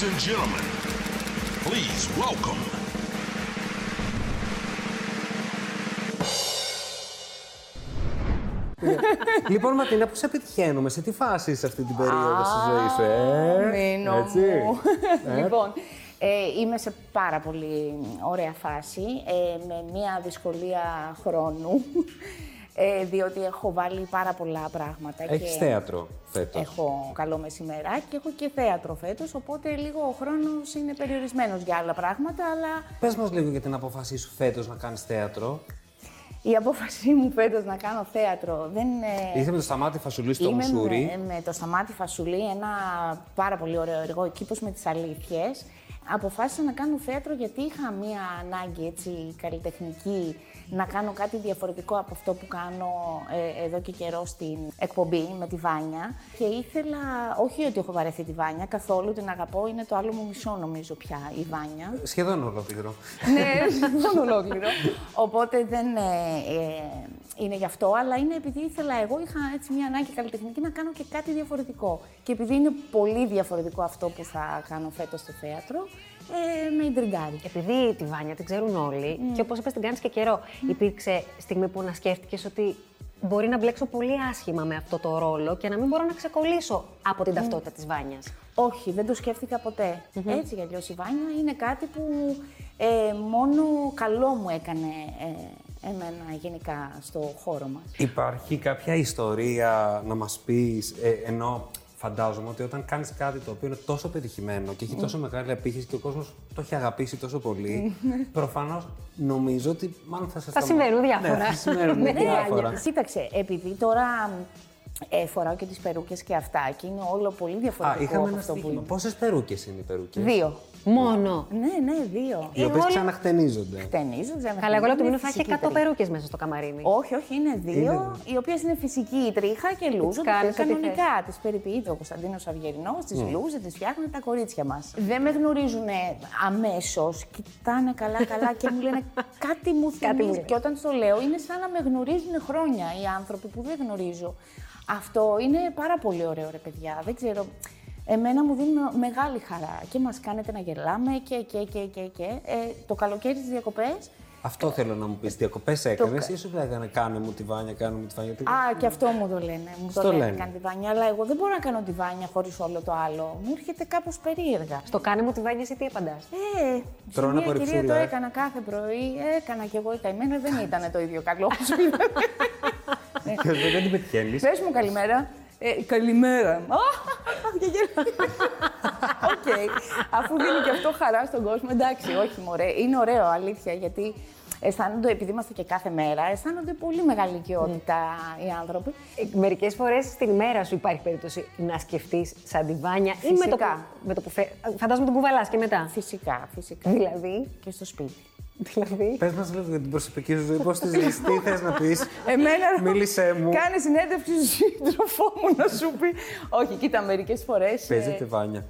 Ladies and gentlemen, please welcome. λοιπόν, Ματίνα, πώς σε πετυχαίνουμε, σε τι φάση είσαι αυτή την περίοδο στη ζωή σου, ε; Μήνο Έτσι. μου. Ε; λοιπόν, ε, είμαι σε πάρα πολύ ωραία φάση, ε, με μία δυσκολία χρόνου, ε, διότι έχω βάλει πάρα πολλά πράγματα. Έχεις θέατρο φέτος. Έχω καλό μεσημεράκι και έχω και θέατρο φέτος, οπότε λίγο ο χρόνος είναι περιορισμένος για άλλα πράγματα, αλλά Πες μας λίγο για την απόφασή σου φέτος να κάνεις θέατρο. η απόφασή μου φέτος να κάνω θέατρο δεν είναι... Είσαι με το Σταμάτη Φασουλή στο Είμαι Μουσούρι. με, με το Σταμάτη Φασουλή, ένα πάρα πολύ ωραίο έργο, ο κήπος με τις αλήθειες. Αποφάσισα να κάνω θέατρο γιατί είχα μία ανάγκη έτσι, καλλιτεχνική να κάνω κάτι διαφορετικό από αυτό που κάνω ε, εδώ και καιρό στην εκπομπή με τη Βάνια. Και ήθελα, όχι ότι έχω βαρεθεί τη Βάνια, καθόλου την αγαπώ, είναι το άλλο μου μισό νομίζω πια η Βάνια. Σχεδόν ολόκληρο. ναι, δεν ολόκληρο. Οπότε δεν ε, ε, είναι γι' αυτό, αλλά είναι επειδή ήθελα εγώ, είχα έτσι μια ανάγκη καλλιτεχνική να κάνω και κάτι διαφορετικό. Και επειδή είναι πολύ διαφορετικό αυτό που θα κάνω φέτος στο θέατρο, ε, με ιντριγκάρει. Επειδή τη Βάνια την ξέρουν όλοι και όπως είπες, την κάνεις και καιρό. Υπήρξε στιγμή που να σκέφτηκες ότι μπορεί να μπλέξω πολύ άσχημα με αυτό το ρόλο και να μην μπορώ να ξεκολλήσω από την ταυτότητα της Βάνιας; Όχι, δεν το σκέφτηκα ποτέ. Έτσι κι αλλιώς η Βάνια είναι κάτι που ε, μόνο καλό μου έκανε ε, εμένα γενικά στο χώρο μας. Υπάρχει κάποια ιστορία να μας πεις, ε, ενώ φαντάζομαι ότι όταν κάνεις κάτι το οποίο είναι τόσο πετυχημένο και έχει τόσο μεγάλη απήχηση και ο κόσμος το έχει αγαπήσει τόσο πολύ, προφανώς νομίζω ότι μάλλον θα σε Θα σταμα- συμβαίνουν διάφορα. Ναι, θα συμβαίνουν Ναι, διάφορα. ναι, Κοίταξε, επειδή τώρα ε, φοράω και τις περούκες και αυτά και είναι όλο πολύ Α, διαφορετικό είχαμε από ένα αυτό που στοίχημα. είναι. Πόσες περούκες είναι οι περούκες; Δύο. Μόνο. Ναι, ναι, δύο. Οι οποίες όλοι- ξαναχτενίζονται. Χτενίζω, ξαναχτενίζω. Καλά, εγώ λέω ότι είναι μην θα έχει φυσική 100 τρίχα. περούκε μέσα στο καμαρίνι. Όχι, όχι, είναι δύο, οι οποίες είναι φυσική η τρίχα και λούζω. κάνεις Τι ό,τι κανονικά. Τις περιποιείται ο Κωνσταντίνος Αυγερινός, τις λούζε, τις φτιάχνουν τα κορίτσια μας. Δεν με γνωρίζουν αμέσως, κοιτάνε καλά-καλά και μου λένε κάτι μου Κάτι μου θυμίζει. λέει. και όταν το λέω, είναι σαν να με γνωρίζουν χρόνια οι άνθρωποι που δεν γνωρίζω. Αυτό είναι πάρα πολύ ωραίο, ρε παιδιά. Δεν ξέρω. Εμένα μου δίνει μεγάλη χαρά και μας κάνετε να γελάμε και, και, και, και, και. Ε, το καλοκαίρι στις διακοπές Αυτό θέλω να μου πεις. Διακοπές έκανες κα- ή σου λέγανε κάνε μου τη βάνια, κάνε μου τη βάνια. Τι- Α, και αυτό μου το λένε. Μου το Στο λένε, λένε. κάνει τη βάνια, αλλά εγώ δεν μπορώ να κάνω τη βάνια χωρίς όλο το άλλο. Μου έρχεται κάπως περίεργα. Στο κάνε μου τη Βάνια, εσύ τι απαντάς; Ε, σε Τρώνε μια από κυρία ρηψούλια, το ε. έκανα κάθε πρωί, έκανα κι εγώ η καημένα, δεν ήταν το ίδιο καλό όπως ήταν. Και δεν δεν την πετυχαίνεις. Πες μου καλημέρα. Ε, καλημέρα. Α, και γελάει. Οκ. Αφού δίνει και αυτό χαρά στον κόσμο, εντάξει, όχι μωρέ. Είναι ωραίο, αλήθεια, γιατί αισθάνονται, επειδή είμαστε και κάθε μέρα, αισθάνονται πολύ μεγάλη οικειότητα οι άνθρωποι. Μερικές φορές στην ημέρα σου υπάρχει περίπτωση να σκεφτείς σαν τη Βάνια ή με το, Φυσικά. που, με το που φε... Φαντάζομαι τον κουβαλά και μετά. Φυσικά, φυσικά. Δηλαδή; Και στο σπίτι. Δηλαδή. Πες μας λίγο για την προσωπική σου ζωή, πώς τη ζεις, τι θες να πεις. Εμένα Μίλησέ μου. Κάνει συνέντευξη στον σύντροφό μου να σου πει. Όχι, κοίτα, μερικές φορές. Παίζετε βάνια.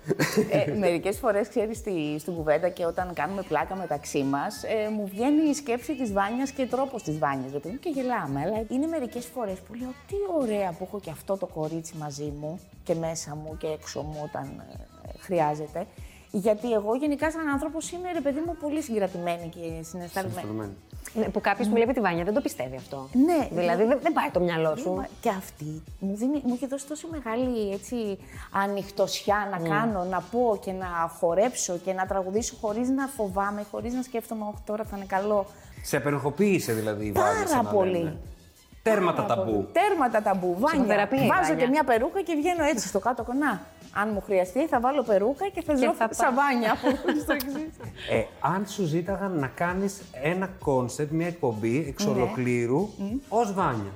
Ε, Μερικές φορές, ξέρεις, στη, στην κουβέντα και όταν κάνουμε πλάκα μεταξύ μας, ε, μου βγαίνει η σκέψη της Βάνιας και τρόπος της Βάνιας. ρε παιδί μου, και γελάμε. Αλλά είναι μερικές φορές που λέω τι ωραία που έχω και αυτό το κορίτσι μαζί μου και μέσα μου και έξω μου όταν ε, χρειάζεται. Γιατί εγώ γενικά σαν άνθρωπος είμαι ρε παιδί μου πολύ συγκρατημένη και συναισθαλμένη. Συναισθαλμένη. Ναι, που κάποιος που βλέπει τη Βάνια δεν το πιστεύει αυτό. Ναι. Δηλαδή δεν, δεν πάει το μυαλό σου. Μα Και αυτή μου, δίνει, μου έχει δώσει τόσο μεγάλη έτσι, ανοιχτοσιά να κάνω, να πω και να χορέψω και να τραγουδήσω χωρίς να φοβάμαι, χωρίς να σκέφτομαι «Όχι, τώρα θα είναι καλό. Σε απενοχοποίησε δηλαδή η βάνια. σαν Πάρα να πολύ. λένε. Τέρματα Πάρα ταμπού. πολύ. Τέρματα ταμπού. Βάνια. Ψυχοθεραπεία η Βάζω Βάνια. και μια περούκα και βγαίνω έτσι στο κάτω κονά. Αν μου χρειαστεί, θα βάλω περούκα και θα ζω θα σαν πάω. βάνια από εδώ στο εξής. Ε, αν σου ζήταγαν να κάνεις ένα concept, μια εκπομπή εξ Ναι. ολοκλήρου, ως βάνια.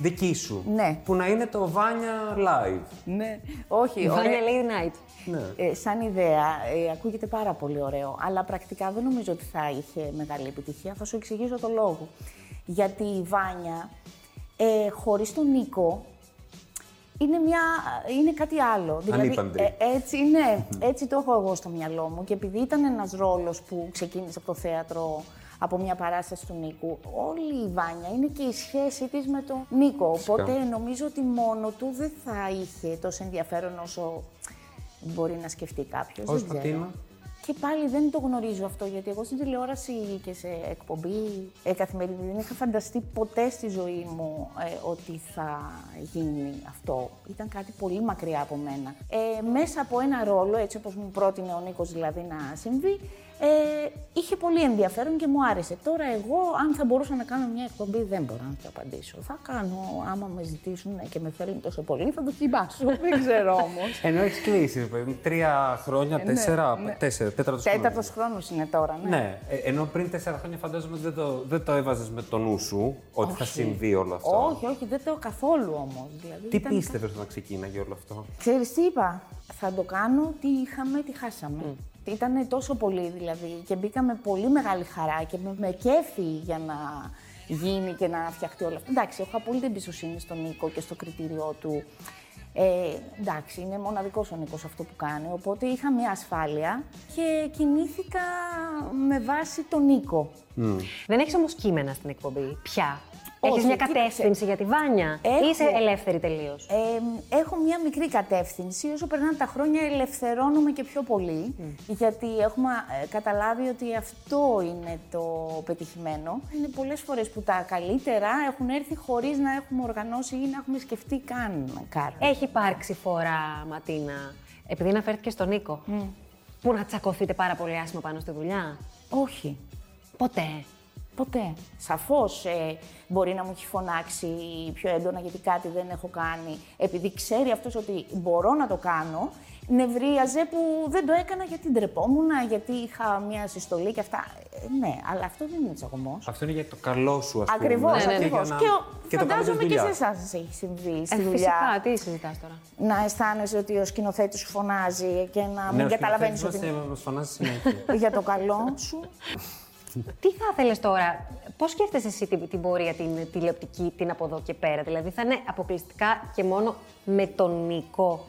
Δική σου. Ναι. Που να είναι το Βάνια live. ναι, όχι. Η ωραία. Βάνια Late Night. Ναι. Ε, σαν ιδέα, ε, ακούγεται πάρα πολύ ωραίο, αλλά πρακτικά δεν νομίζω ότι θα είχε μεγάλη επιτυχία. Θα σου εξηγήσω το λόγο. Γιατί η Βάνια, ε, χωρίς τον Νίκο, είναι, μια, είναι κάτι άλλο. Ανύπαντρη. ε, έτσι, ναι, έτσι το έχω εγώ στο μυαλό μου. Και επειδή ήταν ένας ρόλος που ξεκίνησε από το θέατρο, από μια παράσταση του Νίκου, όλη η Βάνια είναι και η σχέση της με τον Νίκο. Οπότε νομίζω ότι μόνο του δεν θα είχε τόσο ενδιαφέρον όσο μπορεί να σκεφτεί κάποιος. Ως Ματίνα. Και πάλι δεν το γνωρίζω αυτό, γιατί εγώ στην τηλεόραση και σε εκπομπή ε, καθημερινή δεν είχα φανταστεί ποτέ στη ζωή μου ε, ότι θα γίνει αυτό. Ήταν κάτι πολύ μακριά από μένα. Ε, μέσα από ένα ρόλο, έτσι όπως μου πρότεινε ο Νίκος δηλαδή να συμβεί, ε, είχε πολύ ενδιαφέρον και μου άρεσε. Τώρα εγώ, αν θα μπορούσα να κάνω μια εκπομπή, δεν μπορώ να το απαντήσω. Θα κάνω, άμα με ζητήσουν και με θέλουν τόσο πολύ, θα δοκιμάσω. δεν ξέρω όμως. Ενώ έχεις κλείσει, παιδί, τρία χρόνια, τέσσερα, ναι, ναι. τέσσερα, τέταρτος Τέταρτος χρόνος είναι τώρα, ναι. Ναι, ε, ενώ πριν τέσσερα χρόνια φαντάζομαι ότι δεν το, δεν το έβαζες με το νου σου, ότι θα συμβεί όλο αυτό. Όχι, όχι, δεν το καθόλου όμως. Δηλαδή, τι ήταν... πίστευες όταν ξεκίναγε όλο αυτό; Ξέρεις τι είπα, θα το κάνω, τι είχαμε, τι χάσαμε. Mm. Ήταν τόσο πολύ δηλαδή και μπήκα με πολύ μεγάλη χαρά και με, με κέφι για να γίνει και να φτιαχτεί όλο αυτό. Εντάξει, έχω απόλυτη εμπιστοσύνη στον Νίκο και στο κριτήριό του. Ε, εντάξει, είναι μοναδικός ο Νίκος αυτό που κάνει, οπότε είχα μια ασφάλεια και κινήθηκα με βάση τον Νίκο. Δεν έχεις όμως κείμενα στην εκπομπή πια; Έχεις μια κατεύθυνση για τη Βάνια; Έχω... ή είσαι ελεύθερη τελείως; Ε, έχω μια μικρή κατεύθυνση. Όσο περνάνε τα χρόνια, ελευθερώνομαι και πιο πολύ. Γιατί έχουμε ε, καταλάβει ότι αυτό είναι το πετυχημένο. Είναι πολλές φορές που τα καλύτερα έχουν έρθει χωρίς να έχουμε οργανώσει ή να έχουμε σκεφτεί καν κάτι. Έχει υπάρξει φορά, Ματίνα, επειδή αναφέρθηκε στον Νίκο, που να τσακωθείτε πάρα πολύ άσχημα πάνω στη δουλειά; Όχι. Ποτέ. Ποτέ. Σαφώς ε, μπορεί να μου έχει φωνάξει πιο έντονα γιατί κάτι δεν έχω κάνει. Επειδή ξέρει αυτός ότι μπορώ να το κάνω, νευρίαζε που δεν το έκανα γιατί ντρεπόμουν, γιατί είχα μια συστολή και αυτά. Ε, ναι, αλλά αυτό δεν είναι τσακωμός. Αυτό είναι για το καλό σου, ας πούμε. Ακριβώς, ναι, ναι, ναι. Και, και φαντάζομαι και σε εσάς έχει συμβεί στη ε, δουλειά. Φυσικά, τι συζητάς τώρα; Να αισθάνεσαι ότι ο σκηνοθέτης σου φωνάζει και να μην καταλαβαίνεις ότι. φωνάζει για το καλό σου. Τι θα ήθελε τώρα, πώς σκέφτεσαι εσύ την, την πορεία, την τηλεοπτική, την από εδώ και πέρα, Δηλαδή θα είναι αποκλειστικά και μόνο με τον Νίκο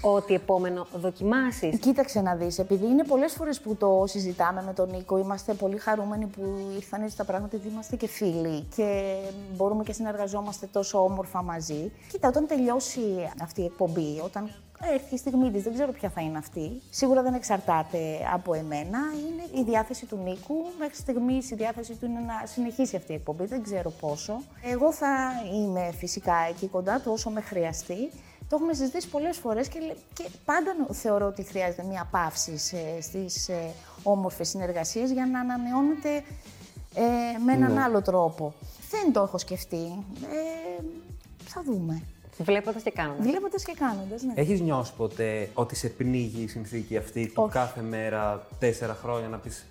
ό,τι επόμενο δοκιμάσεις; Κοίταξε να δεις, επειδή είναι πολλές φορές που το συζητάμε με τον Νίκο, είμαστε πολύ χαρούμενοι που ήρθαν έτσι τα πράγματα, γιατί είμαστε και φίλοι και μπορούμε και συνεργαζόμαστε τόσο όμορφα μαζί. Κοίτα, όταν τελειώσει αυτή η εκπομπή, όταν έρθει η στιγμή της, δεν ξέρω ποια θα είναι αυτή. Σίγουρα δεν εξαρτάται από εμένα. Είναι η διάθεση του Νίκου. Μέχρι στιγμής η διάθεση του είναι να συνεχίσει αυτή η εκπομπή. Δεν ξέρω πόσο. Εγώ θα είμαι φυσικά εκεί κοντά του όσο με χρειαστεί. Το έχουμε συζητήσει πολλές φορές και, και πάντα θεωρώ ότι χρειάζεται μια παύση στις ε, όμορφες συνεργασίες για να ανανεώνεται ε, με έναν ναι. άλλο τρόπο. Δεν το έχω σκεφτεί. Ε, θα δούμε. Βλέποντας και κάνοντας. Βλέποντας και κάνοντας, ναι. Έχεις νιώσει ποτέ ότι σε πνίγει η συνθήκη αυτή του κάθε μέρα, τέσσερα χρόνια να πεις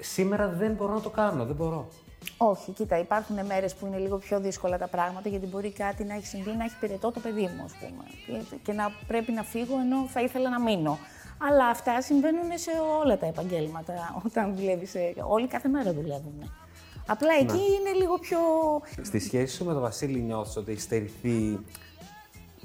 Σήμερα δεν μπορώ να το κάνω, δεν μπορώ. Όχι, κοίτα, υπάρχουν μέρες που είναι λίγο πιο δύσκολα τα πράγματα γιατί μπορεί κάτι να έχει συμβεί, να έχει πυρετό το παιδί μου, ας πούμε. Και να πρέπει να φύγω ενώ θα ήθελα να μείνω. Αλλά αυτά συμβαίνουν σε όλα τα επαγγέλματα. Όταν δουλεύεις, όλοι κάθε μέρα δουλεύουν. Απλά εκεί ναι. είναι λίγο πιο. Στη σχέση σου με τον Βασίλη, νιώθεις ότι έχει στερηθεί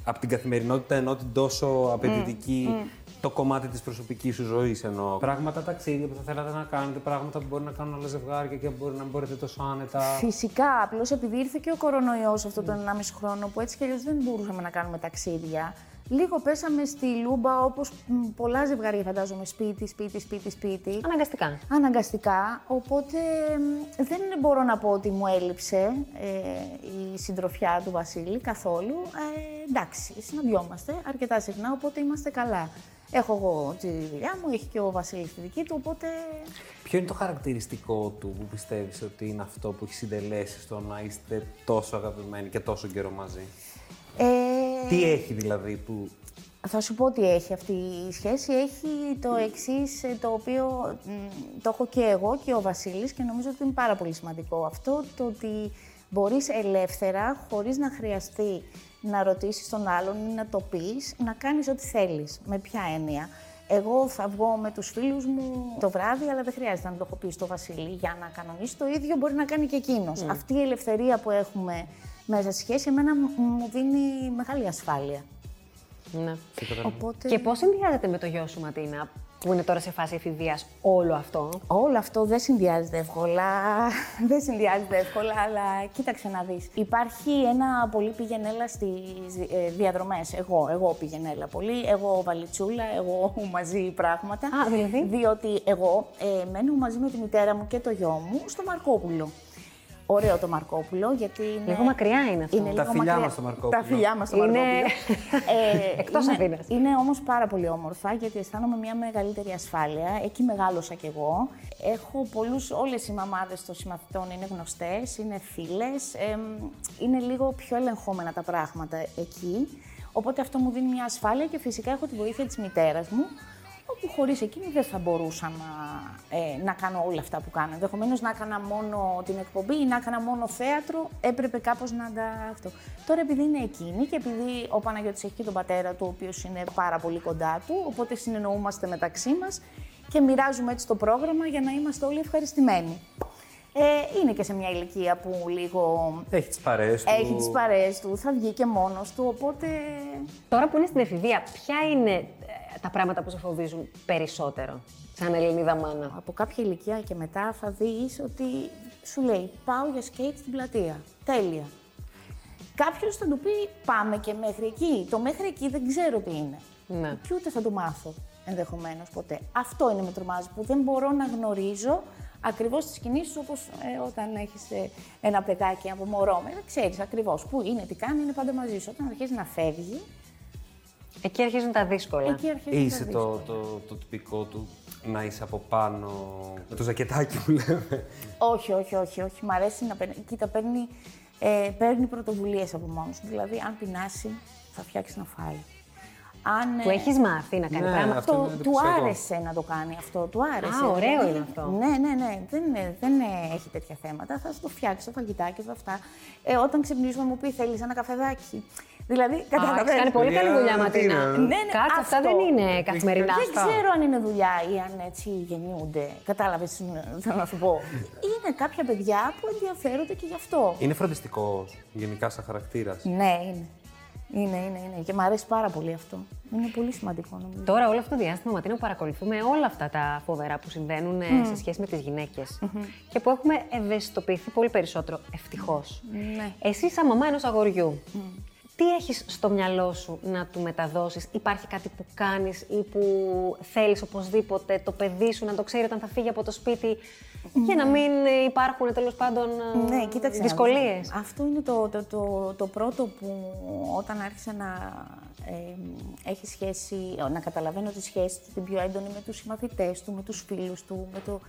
από την καθημερινότητα ενώ την τόσο απαιτητική mm, το κομμάτι της προσωπικής σου ζωής. Ενώ πράγματα, ταξίδια που θα θέλατε να κάνετε, πράγματα που μπορεί να κάνουν όλα ζευγάρια και μπορεί να μπορείτε τόσο άνετα. Φυσικά. Απλώς επειδή ήρθε και ο κορονοϊός αυτό τον 1,5 χρόνο που έτσι κι αλλιώς δεν μπορούσαμε να κάνουμε ταξίδια. Λίγο πέσαμε στη λούμπα όπως πολλά ζευγάρια φαντάζομαι. Σπίτι, σπίτι, σπίτι, σπίτι. Αναγκαστικά. Αναγκαστικά. Οπότε δεν μπορώ να πω ότι μου έλειψε ε, η συντροφιά του Βασίλη καθόλου. Ε, εντάξει, συναντιόμαστε αρκετά συχνά, οπότε είμαστε καλά. Έχω εγώ τη δουλειά μου, έχει και ο Βασίλης τη δική του, οπότε... Ποιο είναι το χαρακτηριστικό του που πιστεύεις ότι είναι αυτό που έχει συντελέσει στο να είστε τόσο αγαπημένοι και τόσο καιρό μαζί; Ε... Τι έχει δηλαδή που... Θα σου πω τι έχει αυτή η σχέση. Έχει το εξής, ε, το οποίο το έχω και εγώ και ο Βασίλης και νομίζω ότι είναι πάρα πολύ σημαντικό αυτό, το ότι μπορείς ελεύθερα, χωρίς να χρειαστεί να ρωτήσεις τον άλλον ή να το πεις, να κάνεις ό,τι θέλεις. Με ποια έννοια. Εγώ θα βγω με τους φίλους μου το βράδυ, αλλά δεν χρειάζεται να το έχω πει στο Βασίλη για να κανονίσει. Το ίδιο μπορεί να κάνει και εκείνος. Ναι. Αυτή η ελευθερία που έχουμε μέσα στη σχέση, εμένα μου δίνει μεγάλη ασφάλεια. Ναι. Τι καταλαβαίνω. Οπότε... Και πώς συνδυάζεται με το γιο σου, Ματίνα, που είναι τώρα σε φάση εφηβείας όλο αυτό; Όλο αυτό δεν συνδυάζεται εύκολα. δεν συνδυάζεται εύκολα, αλλά κοίταξε να δεις. Υπάρχει ένα πολύ πηγενέλα στις ε, διαδρομές. Εγώ, εγώ πηγενέλα πολύ. Εγώ βαλιτσούλα, εγώ μαζί πράγματα. Α, δηλαδή; Διότι εγώ ε, μένω μαζί με τη μητέρα μου και το γιο μου στο Μαρκόπουλο. Ωραίο το Μαρκόπουλο, γιατί είναι... Λίγο μακριά είναι αυτό. Είναι Τα λίγο φιλιά μακριά. μας στο Μαρκόπουλο. Τα φιλιά μας στο Είναι- Μαρκόπουλο. Εκτός είναι, Αθήνας. Είναι όμως πάρα πολύ όμορφα, γιατί αισθάνομαι μια μεγαλύτερη ασφάλεια. Εκεί μεγάλωσα κι εγώ. Έχω πολλούς, όλες οι μαμάδες των συμμαθητών είναι γνωστές, είναι φίλες. εμ, είναι λίγο πιο ελεγχόμενα τα πράγματα εκεί. Οπότε αυτό μου δίνει μια ασφάλεια και φυσικά έχω τη βοήθεια της μητέρας μου, όπου χωρίς εκείνη δεν θα μπορούσα να, ε, να κάνω όλα αυτά που κάνω. Ενδεχομένως να έκανα μόνο την εκπομπή ή να έκανα μόνο θέατρο, έπρεπε κάπως να τα αυτό. Τώρα επειδή είναι εκείνη και επειδή ο Παναγιώτης έχει και τον πατέρα του, ο οποίος είναι πάρα πολύ κοντά του, οπότε συνεννοούμαστε μεταξύ μας και μοιράζουμε έτσι το πρόγραμμα για να είμαστε όλοι ευχαριστημένοι. Ε, είναι και σε μια ηλικία που λίγο Έχει τις παρέες του. έχει τις παρέες του, θα βγει και μόνος του, οπότε Τώρα που είναι στην εφηβεία, ποια είναι ε, τα πράγματα που σε φοβίζουν περισσότερο, σαν Ελληνίδα μάνα. από κάποια ηλικία και μετά θα δεις ότι σου λέει πάω για σκέιτ στην πλατεία. Τέλεια. Κάποιος θα του πει πάμε και μέχρι εκεί. Το μέχρι εκεί δεν ξέρω τι είναι. Ναι. Και ούτε θα το μάθω ενδεχομένως ποτέ. Αυτό είναι με τρομάζει που δεν μπορώ να γνωρίζω ακριβώς τι κινήσει όπως όταν έχεις ένα παιδάκι από μωρό. Δεν ξέρεις ακριβώς πού είναι, τι κάνει, είναι πάντα μαζί σου. Όταν αρχίζεις να φεύγεις, Εκεί αρχίζουν τα δύσκολα. εκεί αρχίζει Είσαι το, το, το τυπικό του να είσαι από πάνω με το ζακετάκι που λέμε. Όχι, όχι, όχι, όχι. Μ' αρέσει να παίρνει. Κοίτα, παίρνει, ε, παίρνει πρωτοβουλίες από μόνος του. Δηλαδή, αν πεινάσει, θα φτιάξει να φάει. Αν, Του ε, έχεις μάθει να κάνει Ναι, πράγματα. αυτό το, είναι του εντυπωσιακό. άρεσε να το κάνει αυτό. Του άρεσε. Α, ωραίο Δηλαδή, είναι αυτό. Ναι, ναι, ναι. Δεν, είναι- δεν είναι- έχει τέτοια θέματα. Θα σου το φτιάξει το φαγητάκι του αυτά. Ε, όταν ξυπνήσουμε, μου πει: Θέλεις ένα καφεδάκι; Δηλαδή, Α, έχεις καταλαβαίνεις. κάνει πολύ καλή Παιδιά, δουλειά, τι Ματίνα. είναι, ε; Ναι, ναι, Κάτσε, αυτά αυτό. δεν είναι καθημερινά. Δεν αυτά. ξέρω αν είναι δουλειά ή αν έτσι γεννιούνται. Κατάλαβες, θέλω να σου πω. Είναι κάποια παιδιά που ενδιαφέρονται και γι' αυτό. Είναι φροντιστικό γενικά σαν χαρακτήρας. Ναι, είναι. Είναι, είναι, είναι. Και μου αρέσει πάρα πολύ αυτό. Είναι πολύ σημαντικό νομίζω. Τώρα, όλο αυτό το διάστημα, Ματίνα, που παρακολουθούμε όλα αυτά τα φοβερά που συμβαίνουν ε, σε σχέση με τις γυναικε και που έχουμε ευαισθητοποιηθεί πολύ περισσότερο, ευτυχώς. Ναι. Εσύ, σαν μαμά ενός αγοριού, τι έχεις στο μυαλό σου να του μεταδώσεις, υπάρχει κάτι που κάνεις ή που θέλεις οπωσδήποτε το παιδί σου να το ξέρει όταν θα φύγει από το σπίτι για να μην υπάρχουν τέλος πάντων ε, Ναι, κοίταξε. να δεις. δυσκολίες; Αυτό είναι το, το, το, το πρώτο που όταν άρχισα να ε, έχει σχέση, να καταλαβαίνω τη σχέση του την πιο έντονη με τους συμμαθητές του, με τους φίλους του, με το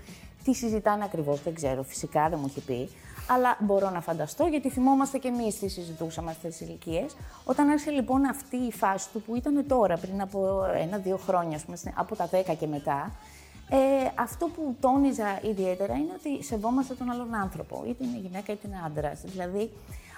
τι συζητάνε ακριβώς, δεν ξέρω, φυσικά δεν μου έχει πει. Αλλά μπορώ να φανταστώ, γιατί θυμόμαστε και εμείς τι συζητούσαμε αυτές τις ηλικίες. Όταν άρχισε λοιπόν αυτή η φάση του που ήταν τώρα, πριν από ένα-δύο χρόνια, ας πούμε, από τα 10 και μετά, ε, αυτό που τόνιζα ιδιαίτερα είναι ότι σεβόμαστε τον άλλον άνθρωπο, είτε είναι γυναίκα είτε είναι άντρας. Δηλαδή,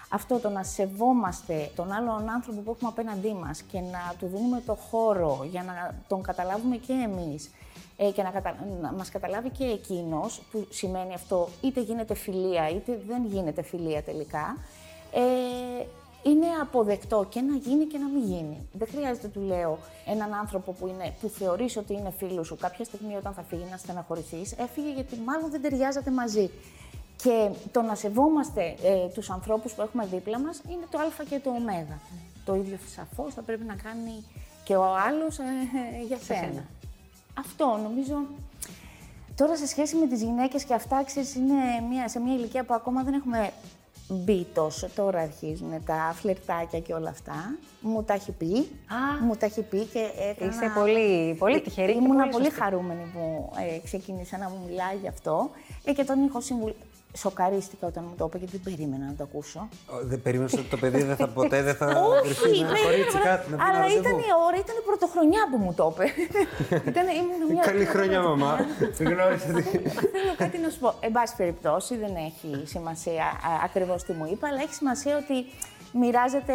αυτό το να σεβόμαστε τον άλλον άνθρωπο που έχουμε απέναντί μας και να του δίνουμε το χώρο για να τον καταλάβουμε και εμείς ε, και να, κατα... να μας καταλάβει και εκείνος, που σημαίνει αυτό είτε γίνεται φιλία είτε δεν γίνεται φιλία τελικά, ε, είναι αποδεκτό και να γίνει και να μην γίνει. Δεν χρειάζεται, του λέω, έναν άνθρωπο που, είναι, που θεωρείς ότι είναι φίλος σου, κάποια στιγμή όταν θα φύγει να στεναχωρηθείς, έφυγε γιατί μάλλον δεν ταιριάζατε μαζί. Και το να σεβόμαστε ε, τους ανθρώπους που έχουμε δίπλα μας είναι το α και το ω. Το ίδιο σαφώς θα πρέπει να κάνει και ο άλλος ε, ε, για σένα. σένα. Αυτό νομίζω. Τώρα σε σχέση με τις γυναίκες και αυτά, ξέρεις, είναι μια, σε μια ηλικία που ακόμα δεν έχουμε μπει τόσο. Τώρα αρχίζουν τα φλερτάκια και όλα αυτά. Μου τα έχει πει. Α. μου τα έχει πει και έκανα... Είσαι πολύ- πολύ τυχερή και Ήμουνα πολύ πολύ σωστή. χαρούμενη που ε, ξεκίνησε να μου μιλάει γι' αυτό. Ε, και τον είχα συμβουλ... Σοκαρίστηκα όταν μου το είπε γιατί δεν περίμενα να το ακούσω. Ο, Δεν περίμενε ότι το παιδί δεν θα, ποτέ δεν θα Όχι, βρεθεί με ένα δεν κορίτσι ήμουνα- κάτι να πει ένα Αλλά ήταν ραντεβού. η ώρα, ήταν η πρωτοχρονιά που μου το είπε. ήταν, ήμουν μια... Καλή χρονιά, μαμά. Δεν γνώρισα τι. Θέλω κάτι να σου πω. Εν πάση περιπτώσει, δεν έχει σημασία ακριβώς τι μου είπε, αλλά έχει σημασία ότι μοιράζεται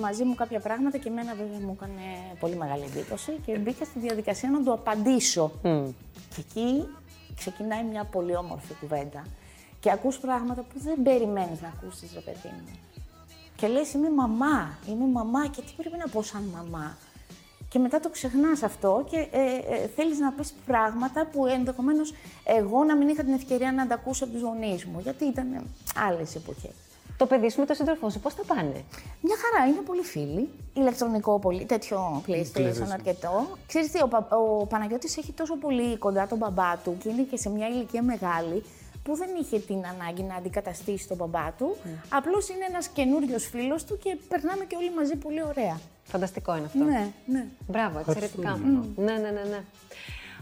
μαζί μου κάποια πράγματα και εμένα βέβαια μου έκανε πολύ μεγάλη εντύπωση και μπήκα στη διαδικασία να του απαντήσω. Και εκεί ξεκινάει μια πολύ όμορφη κουβέντα και ακούς πράγματα που δεν περιμένεις να ακούσεις, ρε παιδί μου. Και λες, είμαι μαμά, είμαι μαμά και τι πρέπει να πω σαν μαμά; Και μετά το ξεχνάς αυτό και ε, ε, θέλεις να πεις πράγματα που ενδεχομένως εγώ να μην είχα την ευκαιρία να τα ακούσω από τους γονείς μου, γιατί ήταν άλλες εποχές. Το παιδί σου με τον σύντροφό σου, πώς τα πάνε; Μια χαρά, είναι πολύ φίλοι. Ηλεκτρονικό πολύ, τέτοιο PlayStation PlayStation. αρκετό. Ξέρεις τι, ο, Πα- ο Παναγιώτης έχει τόσο πολύ κοντά τον μπαμπά του και είναι και σε μια ηλικία μεγάλη που δεν είχε την ανάγκη να αντικαταστήσει τον μπαμπά του. Απλώς είναι ένας καινούριος φίλος του και περνάμε και όλοι μαζί πολύ ωραία. Φανταστικό είναι αυτό. Ναι, ναι. Μπράβο, εξαιρετικά. Ναι, ναι, ναι, ναι.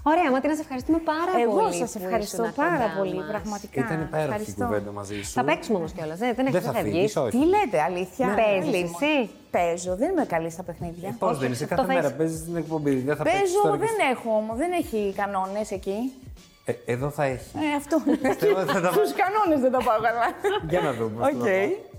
Ωραία, Ματίνα, σε ευχαριστούμε πάρα Εγώ πολύ. σας που ευχαριστώ ήσουν πάρα κοντά πολύ, μας. πραγματικά. Ήταν υπέροχη η Ευχαριστώ. κουβέντα μαζί σου. Θα παίξουμε όμως κιόλας, δεν, δεν, Δεν έχεις- θα δεν φύγεις, βγεις. όχι. Τι λέτε, αλήθεια; Ναι. Παίζεις Καλή μου. εσύ; Παίζω, δεν είμαι καλή στα παιχνίδια. Πώς δεν είσαι, αυτό κάθε θα μέρα είσαι. παίζεις την εκπομπή. Δεν θα παίξεις Παίζω, τώρα και δεν έχω όμως, δεν έχει κανόνες εκεί. Ε, εδώ θα έχει. Ε, αυτό. Πιστεύω ότι θα τα Στους κανόνες δεν τα πάω καλά. Για να δούμε. πώς θα Οκ. τα πάω.